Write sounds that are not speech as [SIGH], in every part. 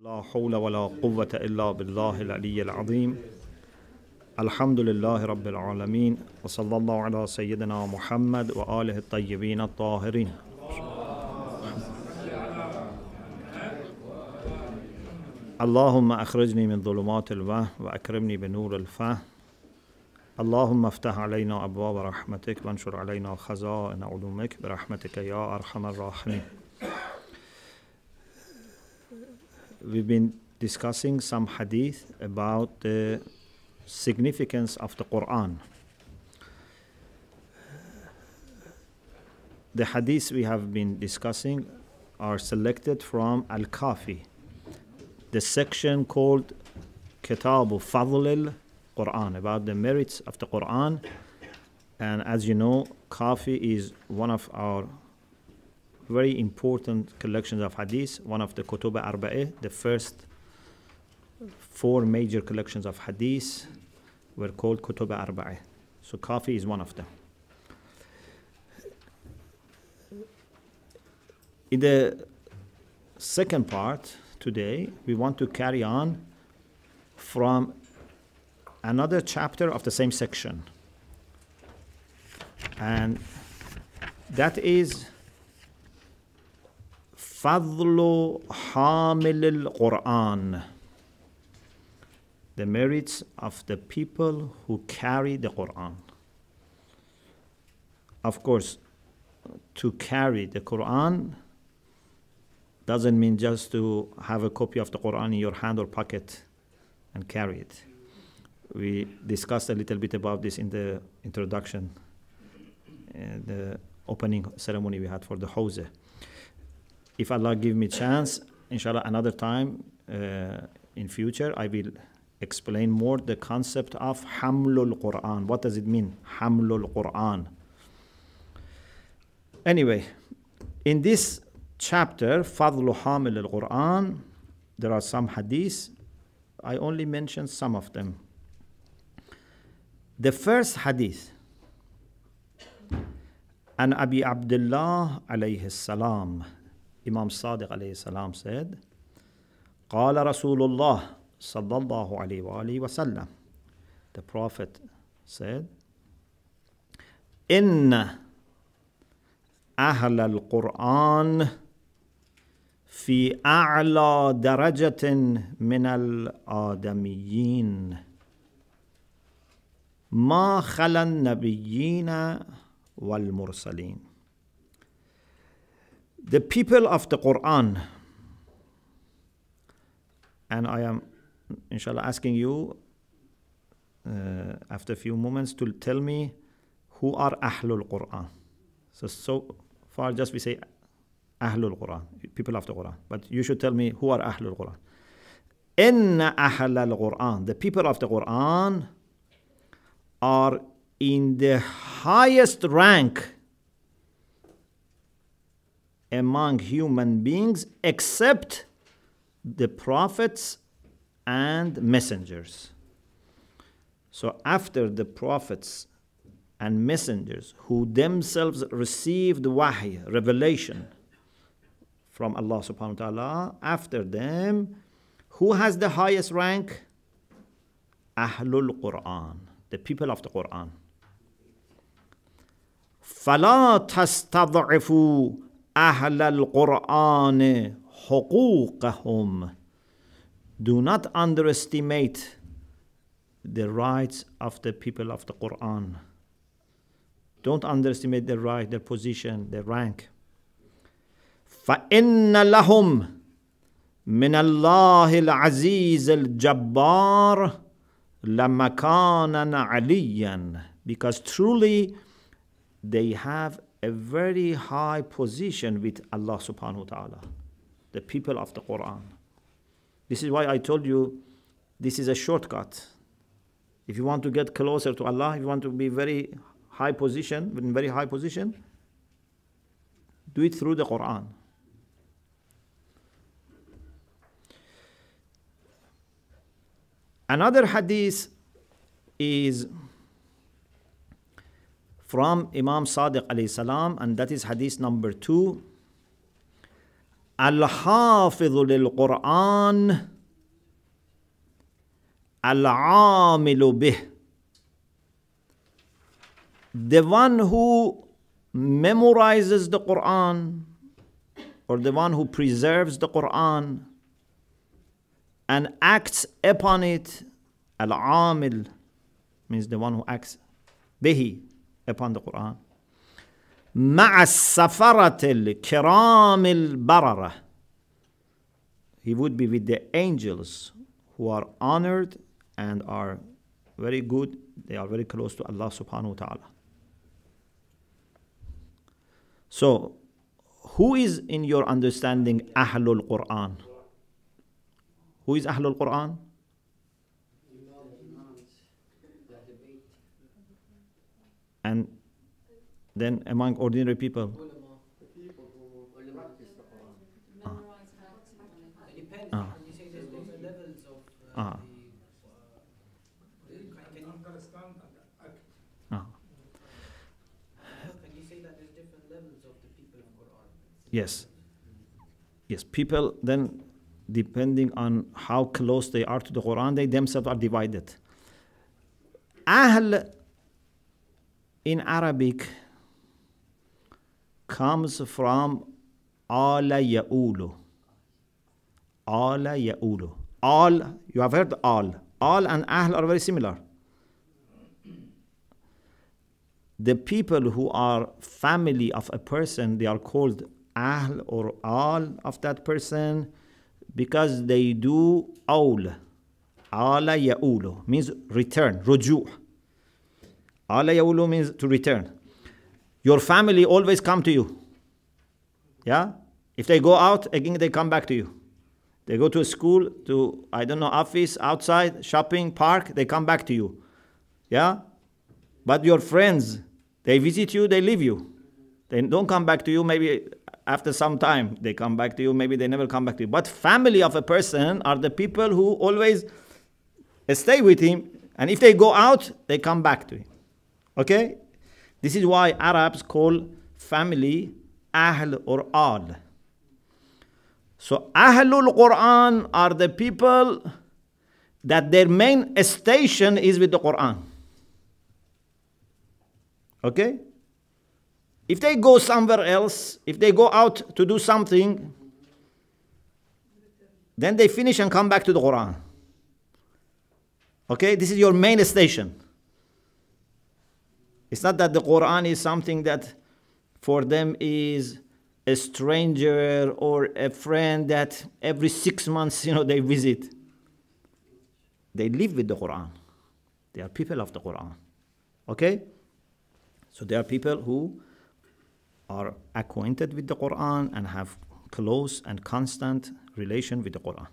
لا حول ولا قوة إلا بالله العلي العظيم. الحمد لله رب العالمين وصلى الله على سيدنا محمد وآله الطيبين الطاهرين. اللهم أخرجني من ظلمات الوهم وأكرمني بنور الفهم. اللهم افتح علينا أبواب رحمتك وانشر علينا خزائن علومك برحمتك يا أرحم الراحمين. We've been discussing some hadith about the significance of the Quran. The hadiths we have been discussing are selected from Al Kafi, the section called Kitabu Fadl al Quran, about the merits of the Quran. And as you know, Kafi is one of our very important collections of hadith, one of the Kutub Arba'eh, the first four major collections of hadith were called Kutub Arba'eh. So Kafi is one of them. In the second part today, we want to carry on from another chapter of the same section. And that is Fadlu Hamil al Quran. The merits of the people who carry the Quran. Of course, to carry the Quran doesn't mean just to have a copy of the Quran in your hand or pocket and carry it. We discussed a little bit about this in the introduction, in the opening ceremony we had for the Hawza if Allah give me chance, inshallah, another time uh, in future, I will explain more the concept of Hamlul Quran. What does it mean? Hamlul Quran. Anyway, in this chapter, Fadlu Hamil al Quran, there are some hadiths. I only mentioned some of them. The first hadith, and Abi Abdullah alayhi salam, Imam Sadiq alayhi salam said, قال رسول الله صلى الله عليه وآله وسلم The Prophet said, إن أهل القرآن في أعلى درجة من الآدميين. ما خلا النبيين والمرسلين. The people of the Quran, and I am, inshallah, asking you uh, after a few moments to tell me who are Ahlul Quran. So, so far, just we say Ahlul Quran, people of the Quran. But you should tell me who are Ahlul Quran. Inna Ahlul Quran, the people of the Quran are in the highest rank among human beings except the prophets and messengers. So, after the prophets and messengers who themselves received wahy, revelation from Allah subhanahu wa ta'ala, after them, who has the highest rank? Ahlul Quran, the people of the Quran. فلا تستضعفوا أهل القرآن حقوقهم Do not underestimate the rights of the people of the Quran. Don't underestimate their right, their position, their rank. فإن لهم من الله العزيز الجبار لمكانا عليا because truly they have a very high position with Allah subhanahu wa ta'ala, the people of the Quran. This is why I told you this is a shortcut. If you want to get closer to Allah, if you want to be very high position, in very high position, do it through the Quran. Another hadith is from Imam Sadiq alayhi salam, and that is hadith number two. الحافظ للقرآن العامل به the one who memorizes the Quran or the one who preserves the Quran and acts upon it al-amil means the one who acts bihi upon the Quran مع السفرة الكرام البررة he would be with the angels who are honored and are very good they are very close to Allah subhanahu wa ta'ala so who is in your understanding Ahlul Quran who is Ahlul Quran and then among ordinary people Ah. Ah. Ah. Yes. Yes, people then, depending on how close they are to the Quran, they themselves are divided. Ahl in Arabic comes from ala ya'ulu. Ala ya'ulu. All, you have heard all. All and ahl are very similar. The people who are family of a person, they are called ahl or all of that person because they do awl. Ala ya'ulu means return, ruju'. Ala ya'ulu means to return. Your family always come to you. Yeah? If they go out, again they come back to you. They go to a school, to, I don't know, office, outside, shopping, park, they come back to you. Yeah? But your friends, they visit you, they leave you. They don't come back to you, maybe after some time they come back to you, maybe they never come back to you. But family of a person are the people who always stay with him, and if they go out, they come back to him. Okay? This is why Arabs call family Ahl or Al. So Ahlul Quran are the people that their main station is with the Quran. Okay? If they go somewhere else, if they go out to do something, then they finish and come back to the Quran. Okay? This is your main station. It's not that the Quran is something that for them is a stranger or a friend that every six months, [LAUGHS] you know, they visit. They live with the Quran. They are people of the Quran. Okay? So they are people who are acquainted with the Quran and have close and constant relation with the Quran.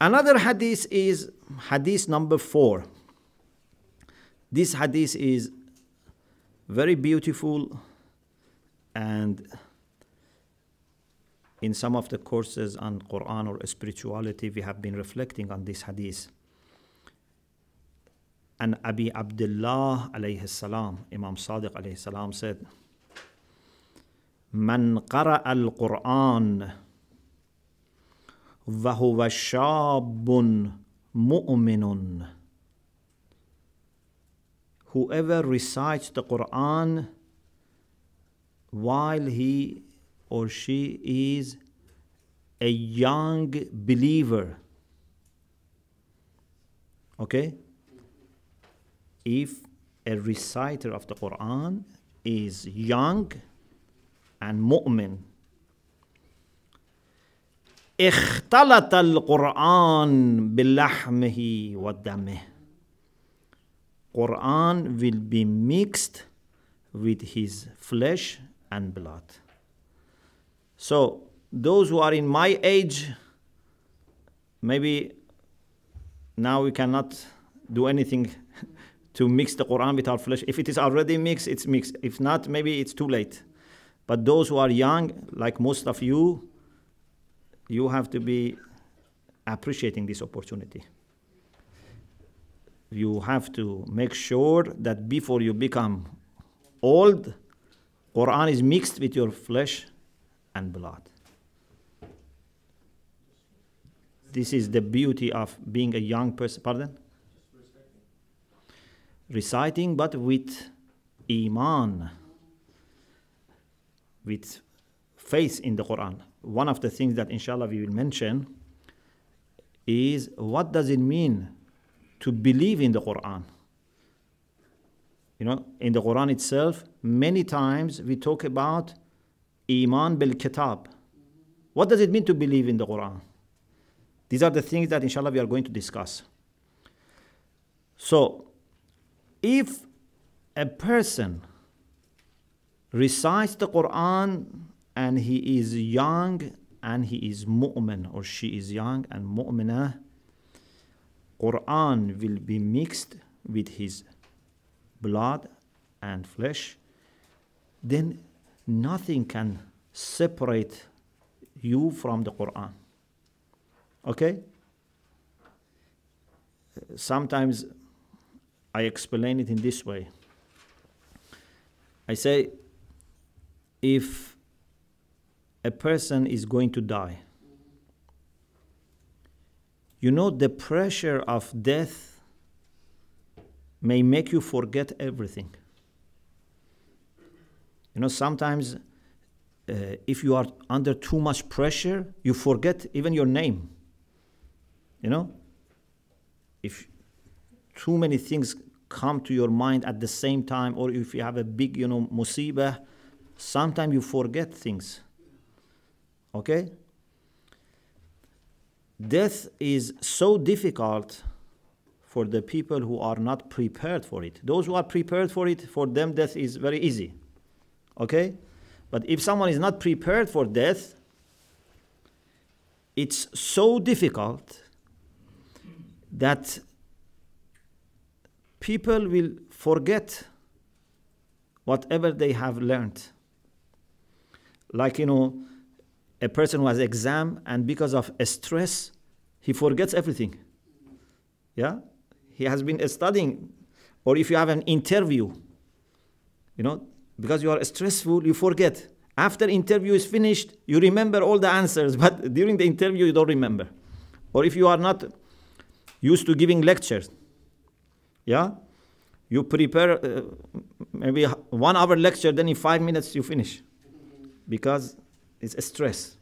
Another hadith is hadith number four. This hadith is very beautiful and in some of the courses on Quran or spirituality we have been reflecting on this hadith. And Abi Abdullah alayhi salam, Imam Sadiq alayhi salam said, من قرأ القرآن وهو شاب مؤمن whoever recites the Quran while he or she is a young believer. Okay? If a reciter of the Quran is young and mu'min, اختلط القرآن بلحمه ودمه Quran will be mixed with his flesh and blood. So, those who are in my age, maybe now we cannot do anything [LAUGHS] to mix the Quran with our flesh. If it is already mixed, it's mixed. If not, maybe it's too late. But those who are young, like most of you, you have to be appreciating this opportunity you have to make sure that before you become old, Quran is mixed with your flesh and blood. This is the beauty of being a young person. Pardon? Reciting, but with iman, with faith in the Quran. One of the things that inshallah we will mention is what does it mean to believe in the Quran? You know, in the Quran itself, many times we talk about Iman bil Kitab. What does it mean to believe in the Quran? These are the things that inshallah we are going to discuss. So, if a person recites the Quran and he is young and he is mu'min or she is young and mu'minah, Quran will be mixed with his blood and flesh, then nothing can separate you from the Quran. Okay? Sometimes I explain it in this way. I say, if a person is going to die, you know, the pressure of death may make you forget everything. You know, sometimes uh, if you are under too much pressure, you forget even your name. You know, if too many things come to your mind at the same time, or if you have a big, you know, musibah, sometimes you forget things. Okay? Death is so difficult for the people who are not prepared for it. Those who are prepared for it, for them, death is very easy. Okay? But if someone is not prepared for death, it's so difficult that people will forget whatever they have learned. Like, you know, a person who has exam and because of stress, he forgets everything. Yeah? He has been studying. Or if you have an interview, you know, because you are stressful, you forget. After interview is finished, you remember all the answers, [LAUGHS] but during the interview you don't remember. Or if you are not used to giving lectures, yeah, you prepare uh, maybe one hour lecture, then in five minutes you finish, because it's a stress.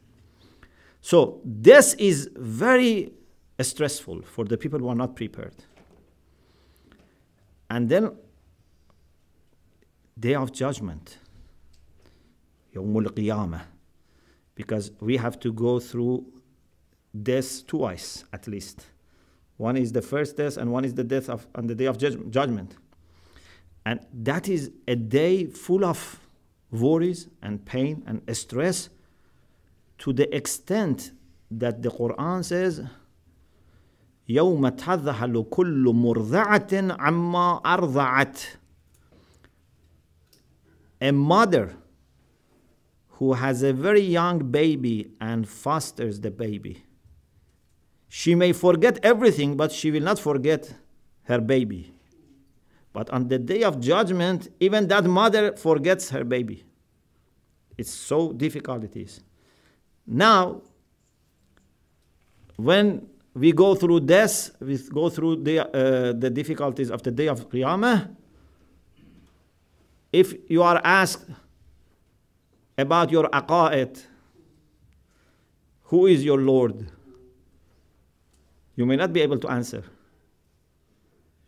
So this is very stressful for the people who are not prepared. And then day of judgment, Yawmul Qiyamah, because we have to go through death twice at least. One is the first death, and one is the death of on the day of judg- judgment. And that is a day full of worries and pain and stress to the extent that the Quran says, يوم تذهل كل مرضعة عما أرضعت a mother who has a very young baby and fosters the baby, she may forget everything, but she will not forget her baby. But on the day of judgment, even that mother forgets her baby. It's so difficult it is. Now, when we go through death, we go through the, uh, the difficulties of the day of Qiyamah, if you are asked about your aqa'id, who is your Lord? You may not be able to answer.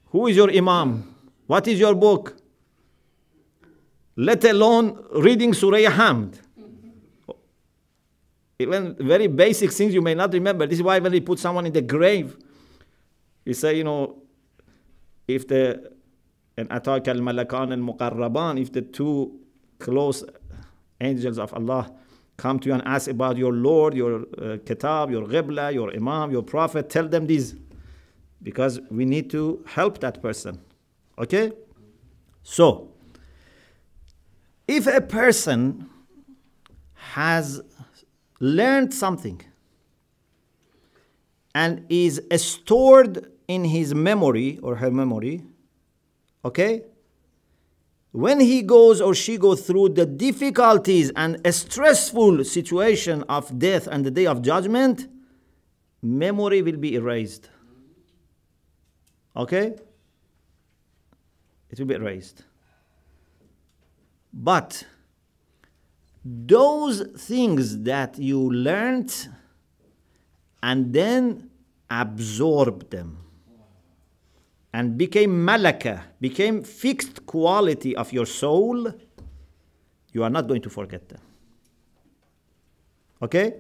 Who is your Imam? What is your book? Let alone reading Surah Hamd. Even very basic things you may not remember. This is why when they put someone in the grave, you say, you know, if the and ataka al malakan al muqarraban, if the two close angels of Allah come to you and ask about your Lord, your uh, kitab, your qibla, your imam, your prophet, tell them this. Because we need to help that person. Okay? So, if a person has learned something and is stored in his memory or her memory, okay? when he goes or she goes through the difficulties and a stressful situation of death and the day of judgment, memory will be erased. Okay? It will be erased. But those things that you learned and then absorb them and became malaka, became fixed quality of your soul, you are not going to forget them. Okay?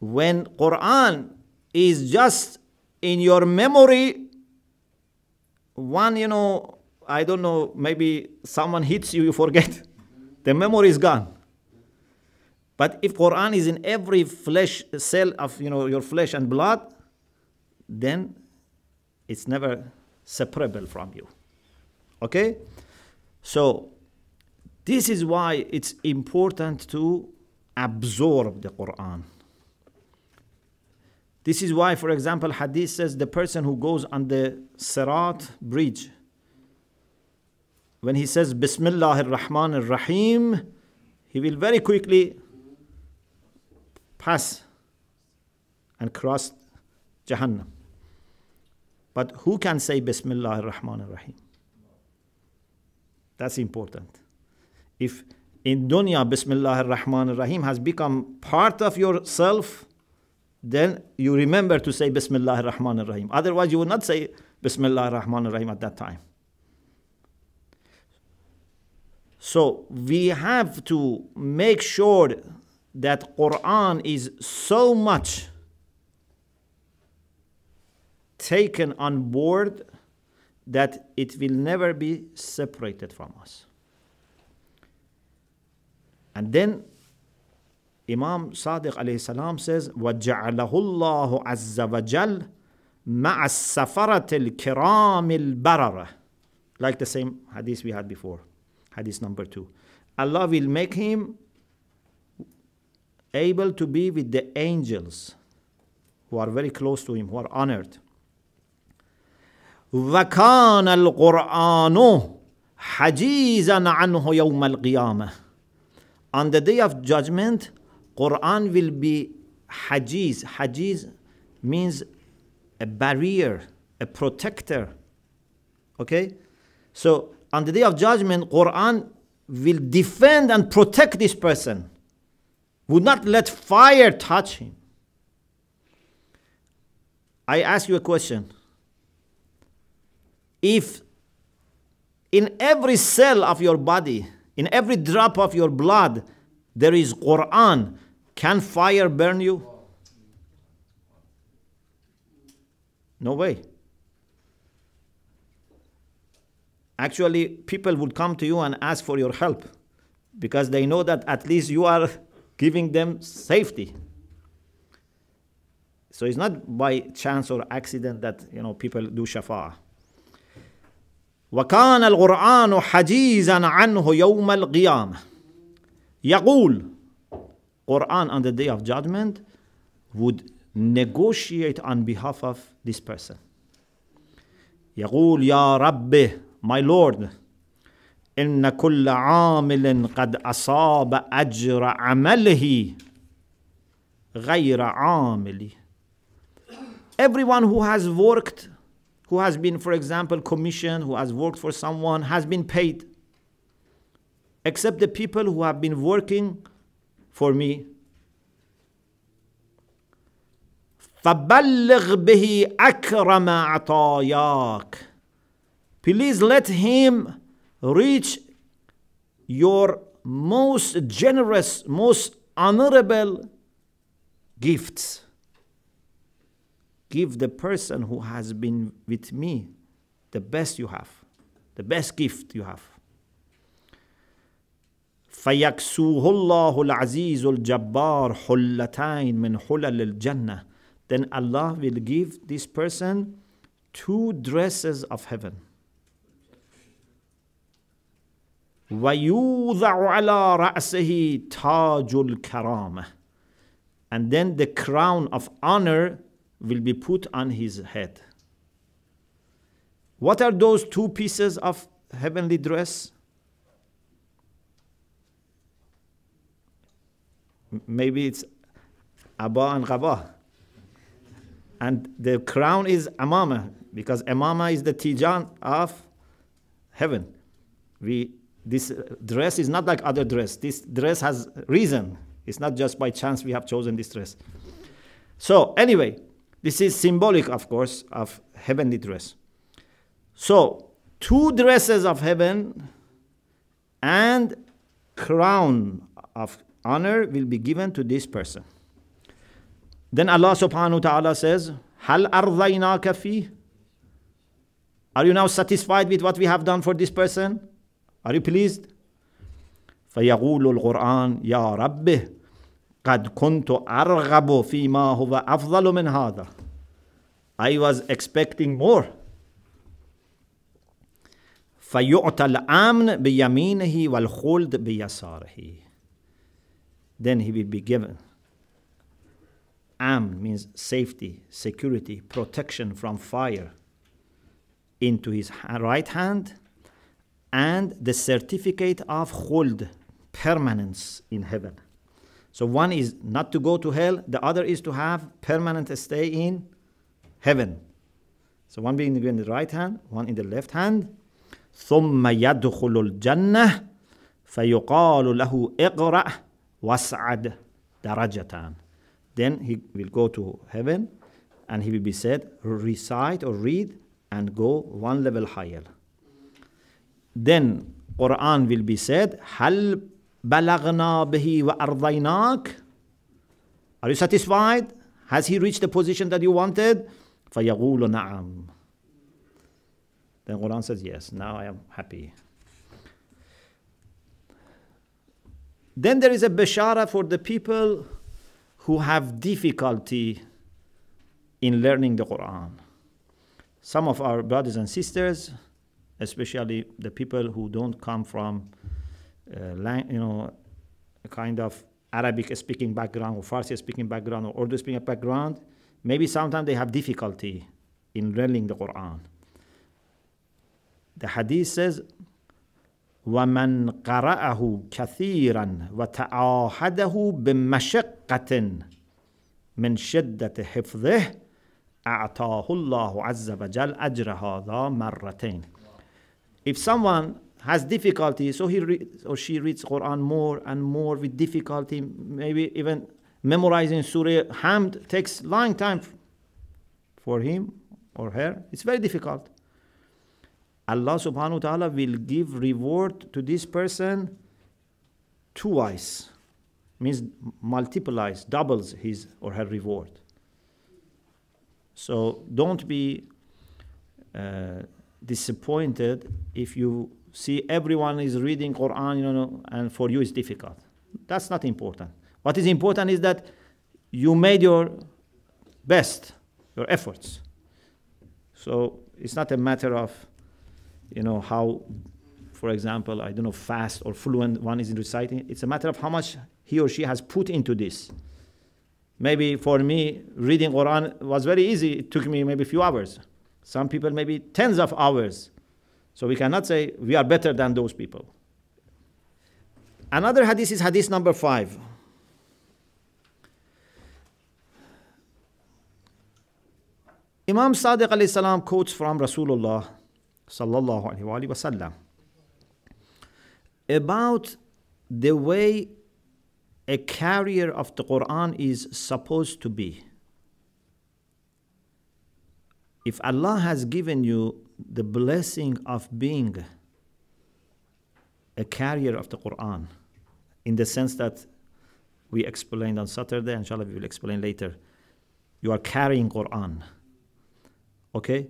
When Quran is just in your memory, one, you know, I don't know, maybe someone hits you, you forget. the memory is gone. But if Quran is in every flesh cell of you know your flesh and blood, then it's never separable from you. Okay? So this is why it's important to absorb the Quran. This is why, for example, Hadith says the person who goes on the Sirat bridge, when he says Bismillah ar-Rahman ar-Rahim, he will very quickly pass and cross Jahannam. But who can say Bismillah ar-Rahman ar-Rahim? That's important. If in dunya Bismillah ar-Rahman ar-Rahim has become part of yourself, then you remember to say Bismillah ar-Rahman ar-Rahim. Otherwise, you would not say Bismillah ar-Rahman ar-Rahim at that time. So we have to make sure that Quran is so much taken on board that it will never be separated from us. And then Imam Sadiq alayhi salam says, وَجَعَلَهُ اللَّهُ عَزَّ وَجَلَّ مَعَ السَّفَرَةِ الْكِرَامِ الْبَرَرَةِ Like the same hadith we had before, hadith number two. Allah will make him able to be with the angels who are very close to him, who are honored. وكان القرآن حجيزا عنه يوم القيامة On the day of judgment, Quran will be hajiz. Hajiz means a barrier, a protector. Okay? So on the day of judgment, Quran will defend and protect this person. Would not let fire touch him. I ask you a question if in every cell of your body, in every drop of your blood, there is Quran, can fire burn you? No way. Actually, people would come to you and ask for your help because they know that at least you are giving them safety. So it's not by chance or accident that you know people do shafa. وكان القرآن حجيزا عنه يوم القيامة يقول Quran on the day of judgment would negotiate on behalf of this person يقول يا رب my Lord إن كل عامل قد أصاب أجر عمله غير عاملي Everyone who has worked who has been, for example, commissioned, who has worked for someone, has been paid. Except the people who have been working for me. فبلغ به أكرم عطاياك. Please let him reach your most generous, most honorable gifts give the person who has been with me the best you have, the best gift you have. فيكسوه الله العزيز الجبار حلتين من حلل الجنة then Allah will give this person two dresses of heaven ويوضع على رأسه تاج الكرامة and then the crown of honor will be put on his head. What are those two pieces of heavenly dress? M- Maybe it's Abba and Gaba. And the crown is Amama, because Amama is the Tijan of heaven. We, this dress is not like other dress. This dress has reason. It's not just by chance we have chosen this dress. So, anyway, this is symbolic, of course, of heavenly dress. So, two dresses of heaven and crown of honor will be given to this person. Then Allah subhanahu wa ta'ala says, Hal ardaynaka fi? Are you now satisfied with what we have done for this person? Are you pleased? فيقول القرآن يا ربه قد كنت أرغب فيما هو أفضل من هذا I was expecting more فيعطى الأمن بيمينه والخلد بيساره Then he will be given Amn means safety, security, protection from fire into his ha- right hand and the certificate of khuld, permanence in heaven. So one is not to go to hell, the other is to have permanent stay in heaven. So one being in the right hand, one in the left hand. ثم يدخل الجنة فيقال له اقرأ واسعد درجتان. Then he will go to heaven and he will be said, recite or read and go one level higher. Then Quran will be said, هل بلغنا به وأرضيناك? Are you satisfied? Has he reached the position that you wanted? فيقول نعم. Then Quran says, yes, now I am happy. Then there is a bashara for the people who have difficulty in learning the Quran. Some of our brothers and sisters, especially the people who don't come from, uh, lang- you know, a kind of Arabic speaking background or Farsi speaking background or Urdu speaking background, maybe sometimes they have difficulty in learning the Quran. The hadith says, ومن قرأه كثيرا وتعاهده بمشقة من شدة حفظه أعطاه الله عز وجل أجر هذا مرتين. if someone has difficulty, so he re- or she reads Quran more and more with difficulty, maybe even memorizing Surah Hamd takes long time for him or her. It's very difficult. Allah subhanahu wa ta'ala will give reward to this person twice. Means multiplies, doubles his or her reward. So don't be uh, disappointed if you see everyone is reading Quran, you know, and for you it's difficult. That's not important. What is important is that you made your best, your efforts. So it's not a matter of you know how for example i don't know fast or fluent one is in reciting it's a matter of how much he or she has put into this maybe for me reading quran was very easy it took me maybe a few hours some people maybe tens of hours. So we cannot say we are better than those people. Another hadith is hadith number 5 imam sadiq alayhi salam quotes from rasulullah sallallahu alaihi wasallam about the way a carrier of the Quran is supposed to be If Allah has given you the blessing of being a carrier of the Quran, in the sense that we explained on Saturday, inshallah we will explain later, you are carrying Quran. Okay?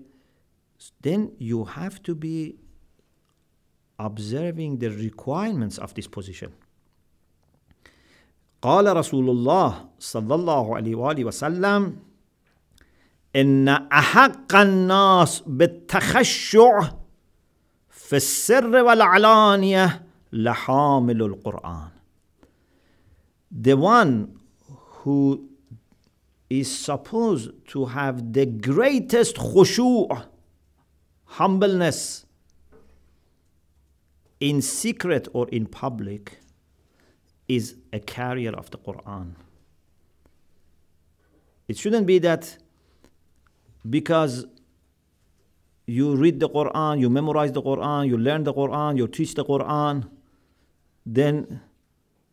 then you have to be observing the requirements of this position. قال رسول الله صلى الله عليه وآله وسلم إن أحق الناس بالتخشع في السر والعلانية لحامل القرآن The one who is supposed to have the greatest khushu' humbleness in secret or in public is a carrier of the Quran. It shouldn't be that because you read the Quran, you memorize the Quran, you learn the Quran, you teach the Quran, then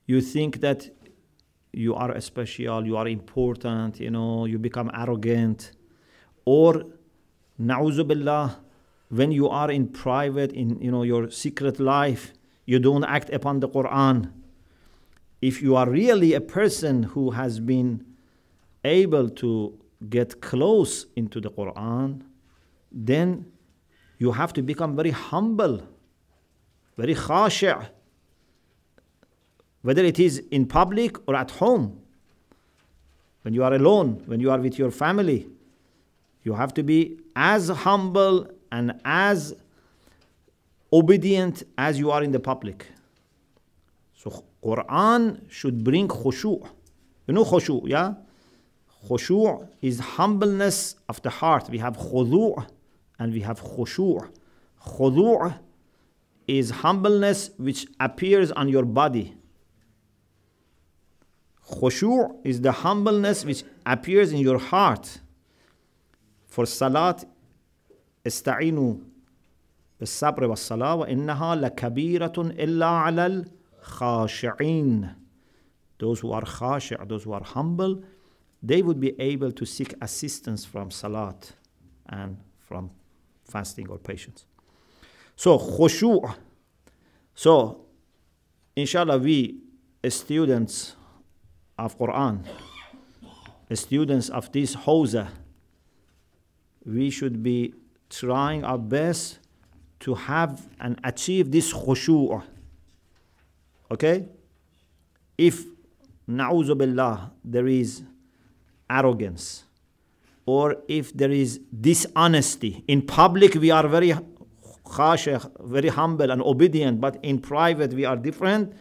you think that you are special, you are important, you know, you become arrogant. Or, na'uzu billah, when you are in private, in you know your secret life, you don't act upon the Quran. If you are really a person who has been able to get close into the Quran, then you have to become very humble, very khashi', whether it is in public or at home. When you are alone, when you are with your family, you have to be as humble and as obedient as you are in the public. So Quran should bring khushu'. You know khushu', yeah? Khushu' is humbleness of the heart. We have khudu' and we have khushu'. Khudu' is humbleness which appears on your body. Khushu' is the humbleness which appears in your heart. For salat, استعينوا بالصبر والصلاة وإنها لكبيرة إلا على الخاشعين. Those who are khashi', those who are humble, they would be able to seek assistance from salat and from fasting or patience. So, khushu'. So, inshallah, we students of Quran, students of this Hawza, we should be trying our best to have and achieve this khushu'. Okay? If, na'uzu billah, there is arrogance, or if there is dishonesty, in public we are very very humble and obedient, but in private we are different,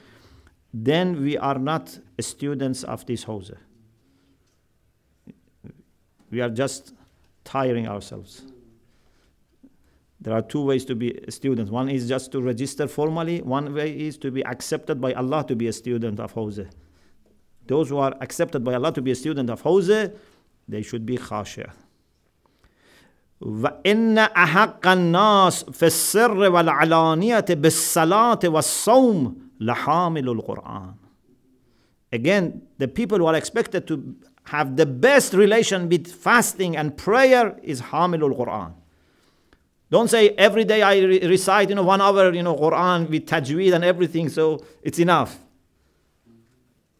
then we are not students of this Hawza. We are just tiring ourselves. There are two ways to be a student. One is just to register formally, one way is to be accepted by Allah to be a student of Hawza. Those who are accepted by Allah to be a student of Hawza, they should be khashia. وإن أحق الناس في السر والعلانية بالصلاة والصوم لحامل القرآن. Again, the people who are expected to have the best relation with fasting and prayer is hamilul Quran. Don't say every day I re- recite, you know, one hour, you know, Quran with tajweed and everything, so it's enough.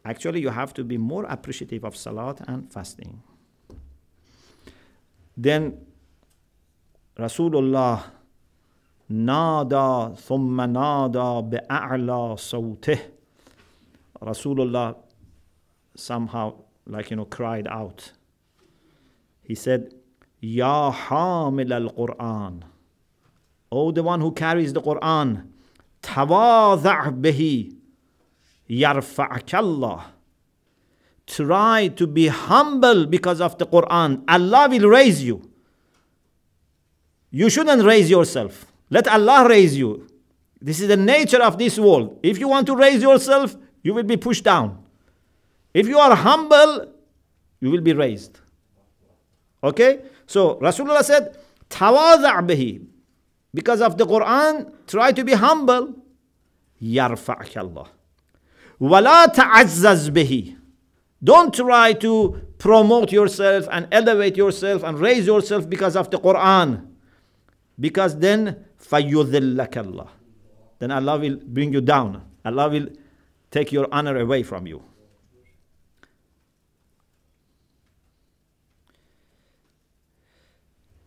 Actually, you have to be more appreciative of salat and fasting. Then Rasulullah nada thumma nada bi'a'la sawtih. Rasulullah somehow like you know cried out. He said, Ya hamil al-Quran. Oh, the one who carries the Quran. Tawadha' bihi yarfa'akallah. Try to be humble because of the Quran. Allah will raise you. You shouldn't raise yourself. Let Allah raise you. This is the nature of this world. If you want to raise yourself, you will be pushed down. If you are humble, you will be raised. Okay? So Rasulullah said, Tawadha' bihi. Because of the Quran, try to be humble. Yarfa'kallah. ولا تعزز به. Don't try to promote yourself and elevate yourself and raise yourself because of the Quran. Because then فَيُذِلَّكَ Allah. Then Allah will bring you down. Allah will take your honor away from you.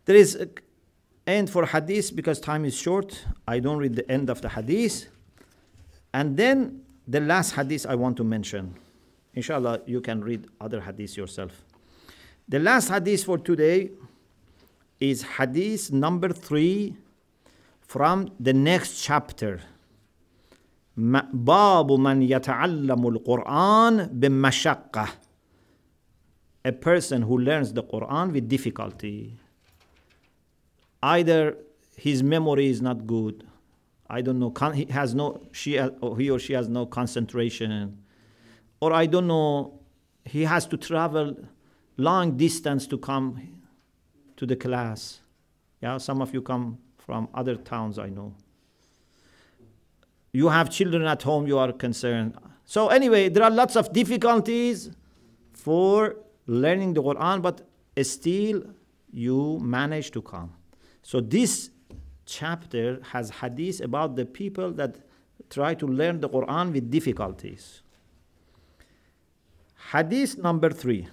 There is a end for hadith because time is short. I don't read the end of the hadith. And then the last hadith I want to mention. Inshallah, you can read other hadiths yourself. The last hadith for today is hadith number three from the next chapter. باب من يتعلم القرآن بمشقة A person who learns the Quran with difficulty. Either his memory is not good. I don't know. Con- he has no. She or he or she has no concentration, or I don't know. He has to travel long distance to come to the class. Yeah, some of you come from other towns. I know. You have children at home. You are concerned. So anyway, there are lots of difficulties for learning the Quran, but still you manage to come. So this chapter has hadith about the people that try to learn the Quran with difficulties. Hadith number three.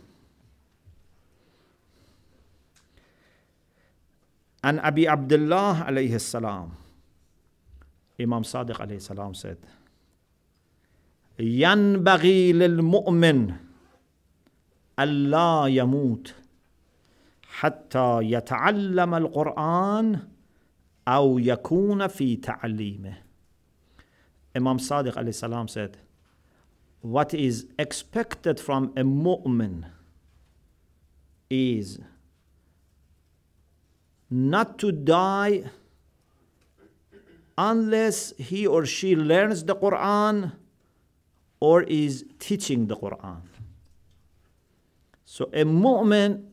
And Abi Abdullah alayhi salam, Imam Sadiq alayhi salam said, ينبغي للمؤمن ألا يموت حتى يتعلم القرآن أو يكون في تعليمه. Imam Sadiq alayhi salam said, what is expected from a mu'min is not to die unless he or she learns the Quran or is teaching the Quran. So a mu'min,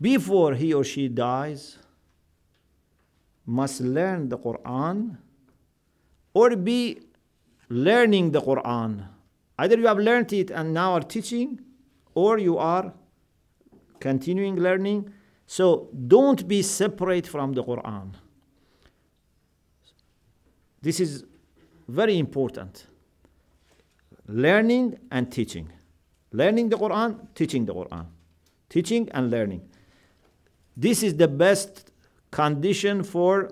before he or she dies, must learn the Quran or be learning the Quran. Either you have learned it and now are teaching, or you are continuing learning. So don't be separate from the Quran. This is very important. Learning and teaching. Learning the Quran, teaching the Quran. Teaching and learning. This is the best condition for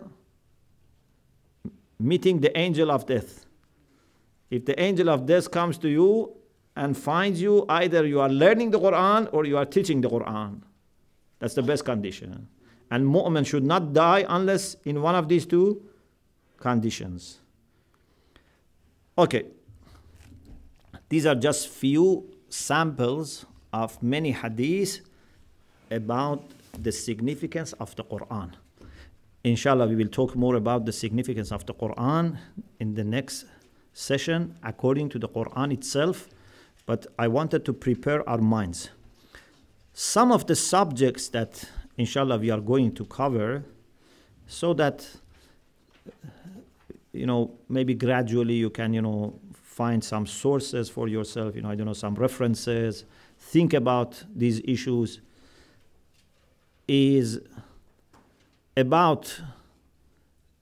meeting the angel of death. If the angel of death comes to you and finds you, either you are learning the Quran or you are teaching the Quran. That's the best condition. And mu'min should not die unless in one of these two conditions. Okay. These are just few samples of many hadiths about the significance of the Quran. Inshallah, we will talk more about the significance of the Quran in the next session according to the Quran itself, but I wanted to prepare our minds. Some of the subjects that, inshallah, we are going to cover so that, you know, maybe gradually you can, you know, find some sources for yourself, you know, I don't know, some references, think about these issues, is about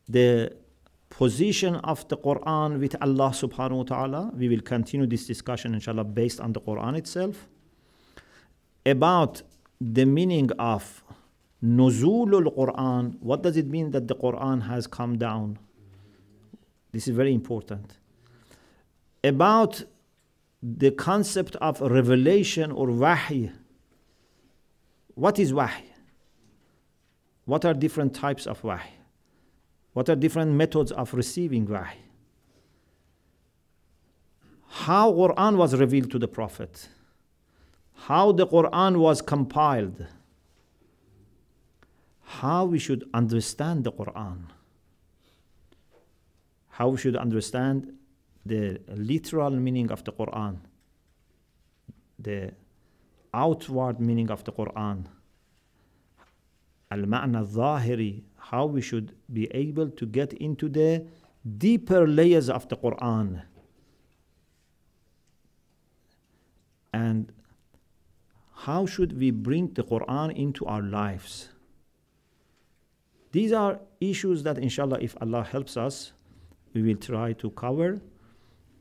the position of the Quran with Allah subhanahu wa ta'ala. We will continue this discussion, inshallah, based on the Quran itself. About the meaning of Nuzulul Quran. What does it mean that the Quran has come down? This is very important. About the concept of revelation or wahy. What is wahy? What are different types of wahy? What are different methods of receiving wahy? How Quran was revealed to the Prophet? How the Quran was compiled? How we should understand the Quran? How we should understand the literal meaning of the Quran? The outward meaning of the Quran? Al-ma'na al-zahiri how we should be able to get into the deeper layers of the Quran. And how should we bring the Quran into our lives? These are issues that, inshallah, if Allah helps us, we will try to cover.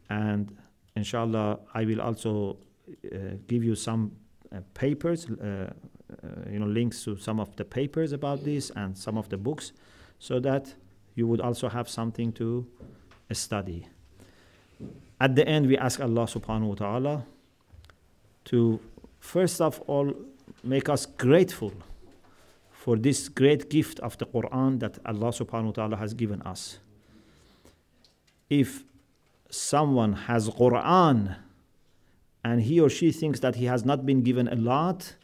And inshallah, I will also uh, give you some uh, papers. Uh, Uh, you know, links to some of the papers about this and some of the books so that you would also have something to uh, study. At the end, we ask Allah subhanahu wa ta'ala to first of all make us grateful for this great gift of the Quran that Allah subhanahu wa ta'ala has given us. If someone has Quran and he or she thinks that he has not been given a lot,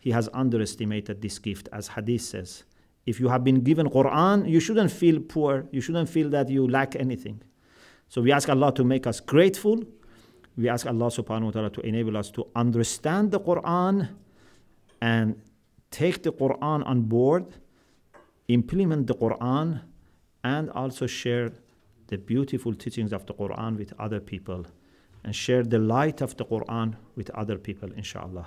he has underestimated this gift, as Hadith says. if you have been given Quran, you shouldn't feel poor. You shouldn't feel that you lack anything. So we ask Allah to make us grateful. We ask Allah subhanahu wa ta'ala to enable us to understand the Quran and take the Quran on board, implement the Quran, and also share the beautiful teachings of the Quran with other people and share the light of the Quran with other people, inshallah.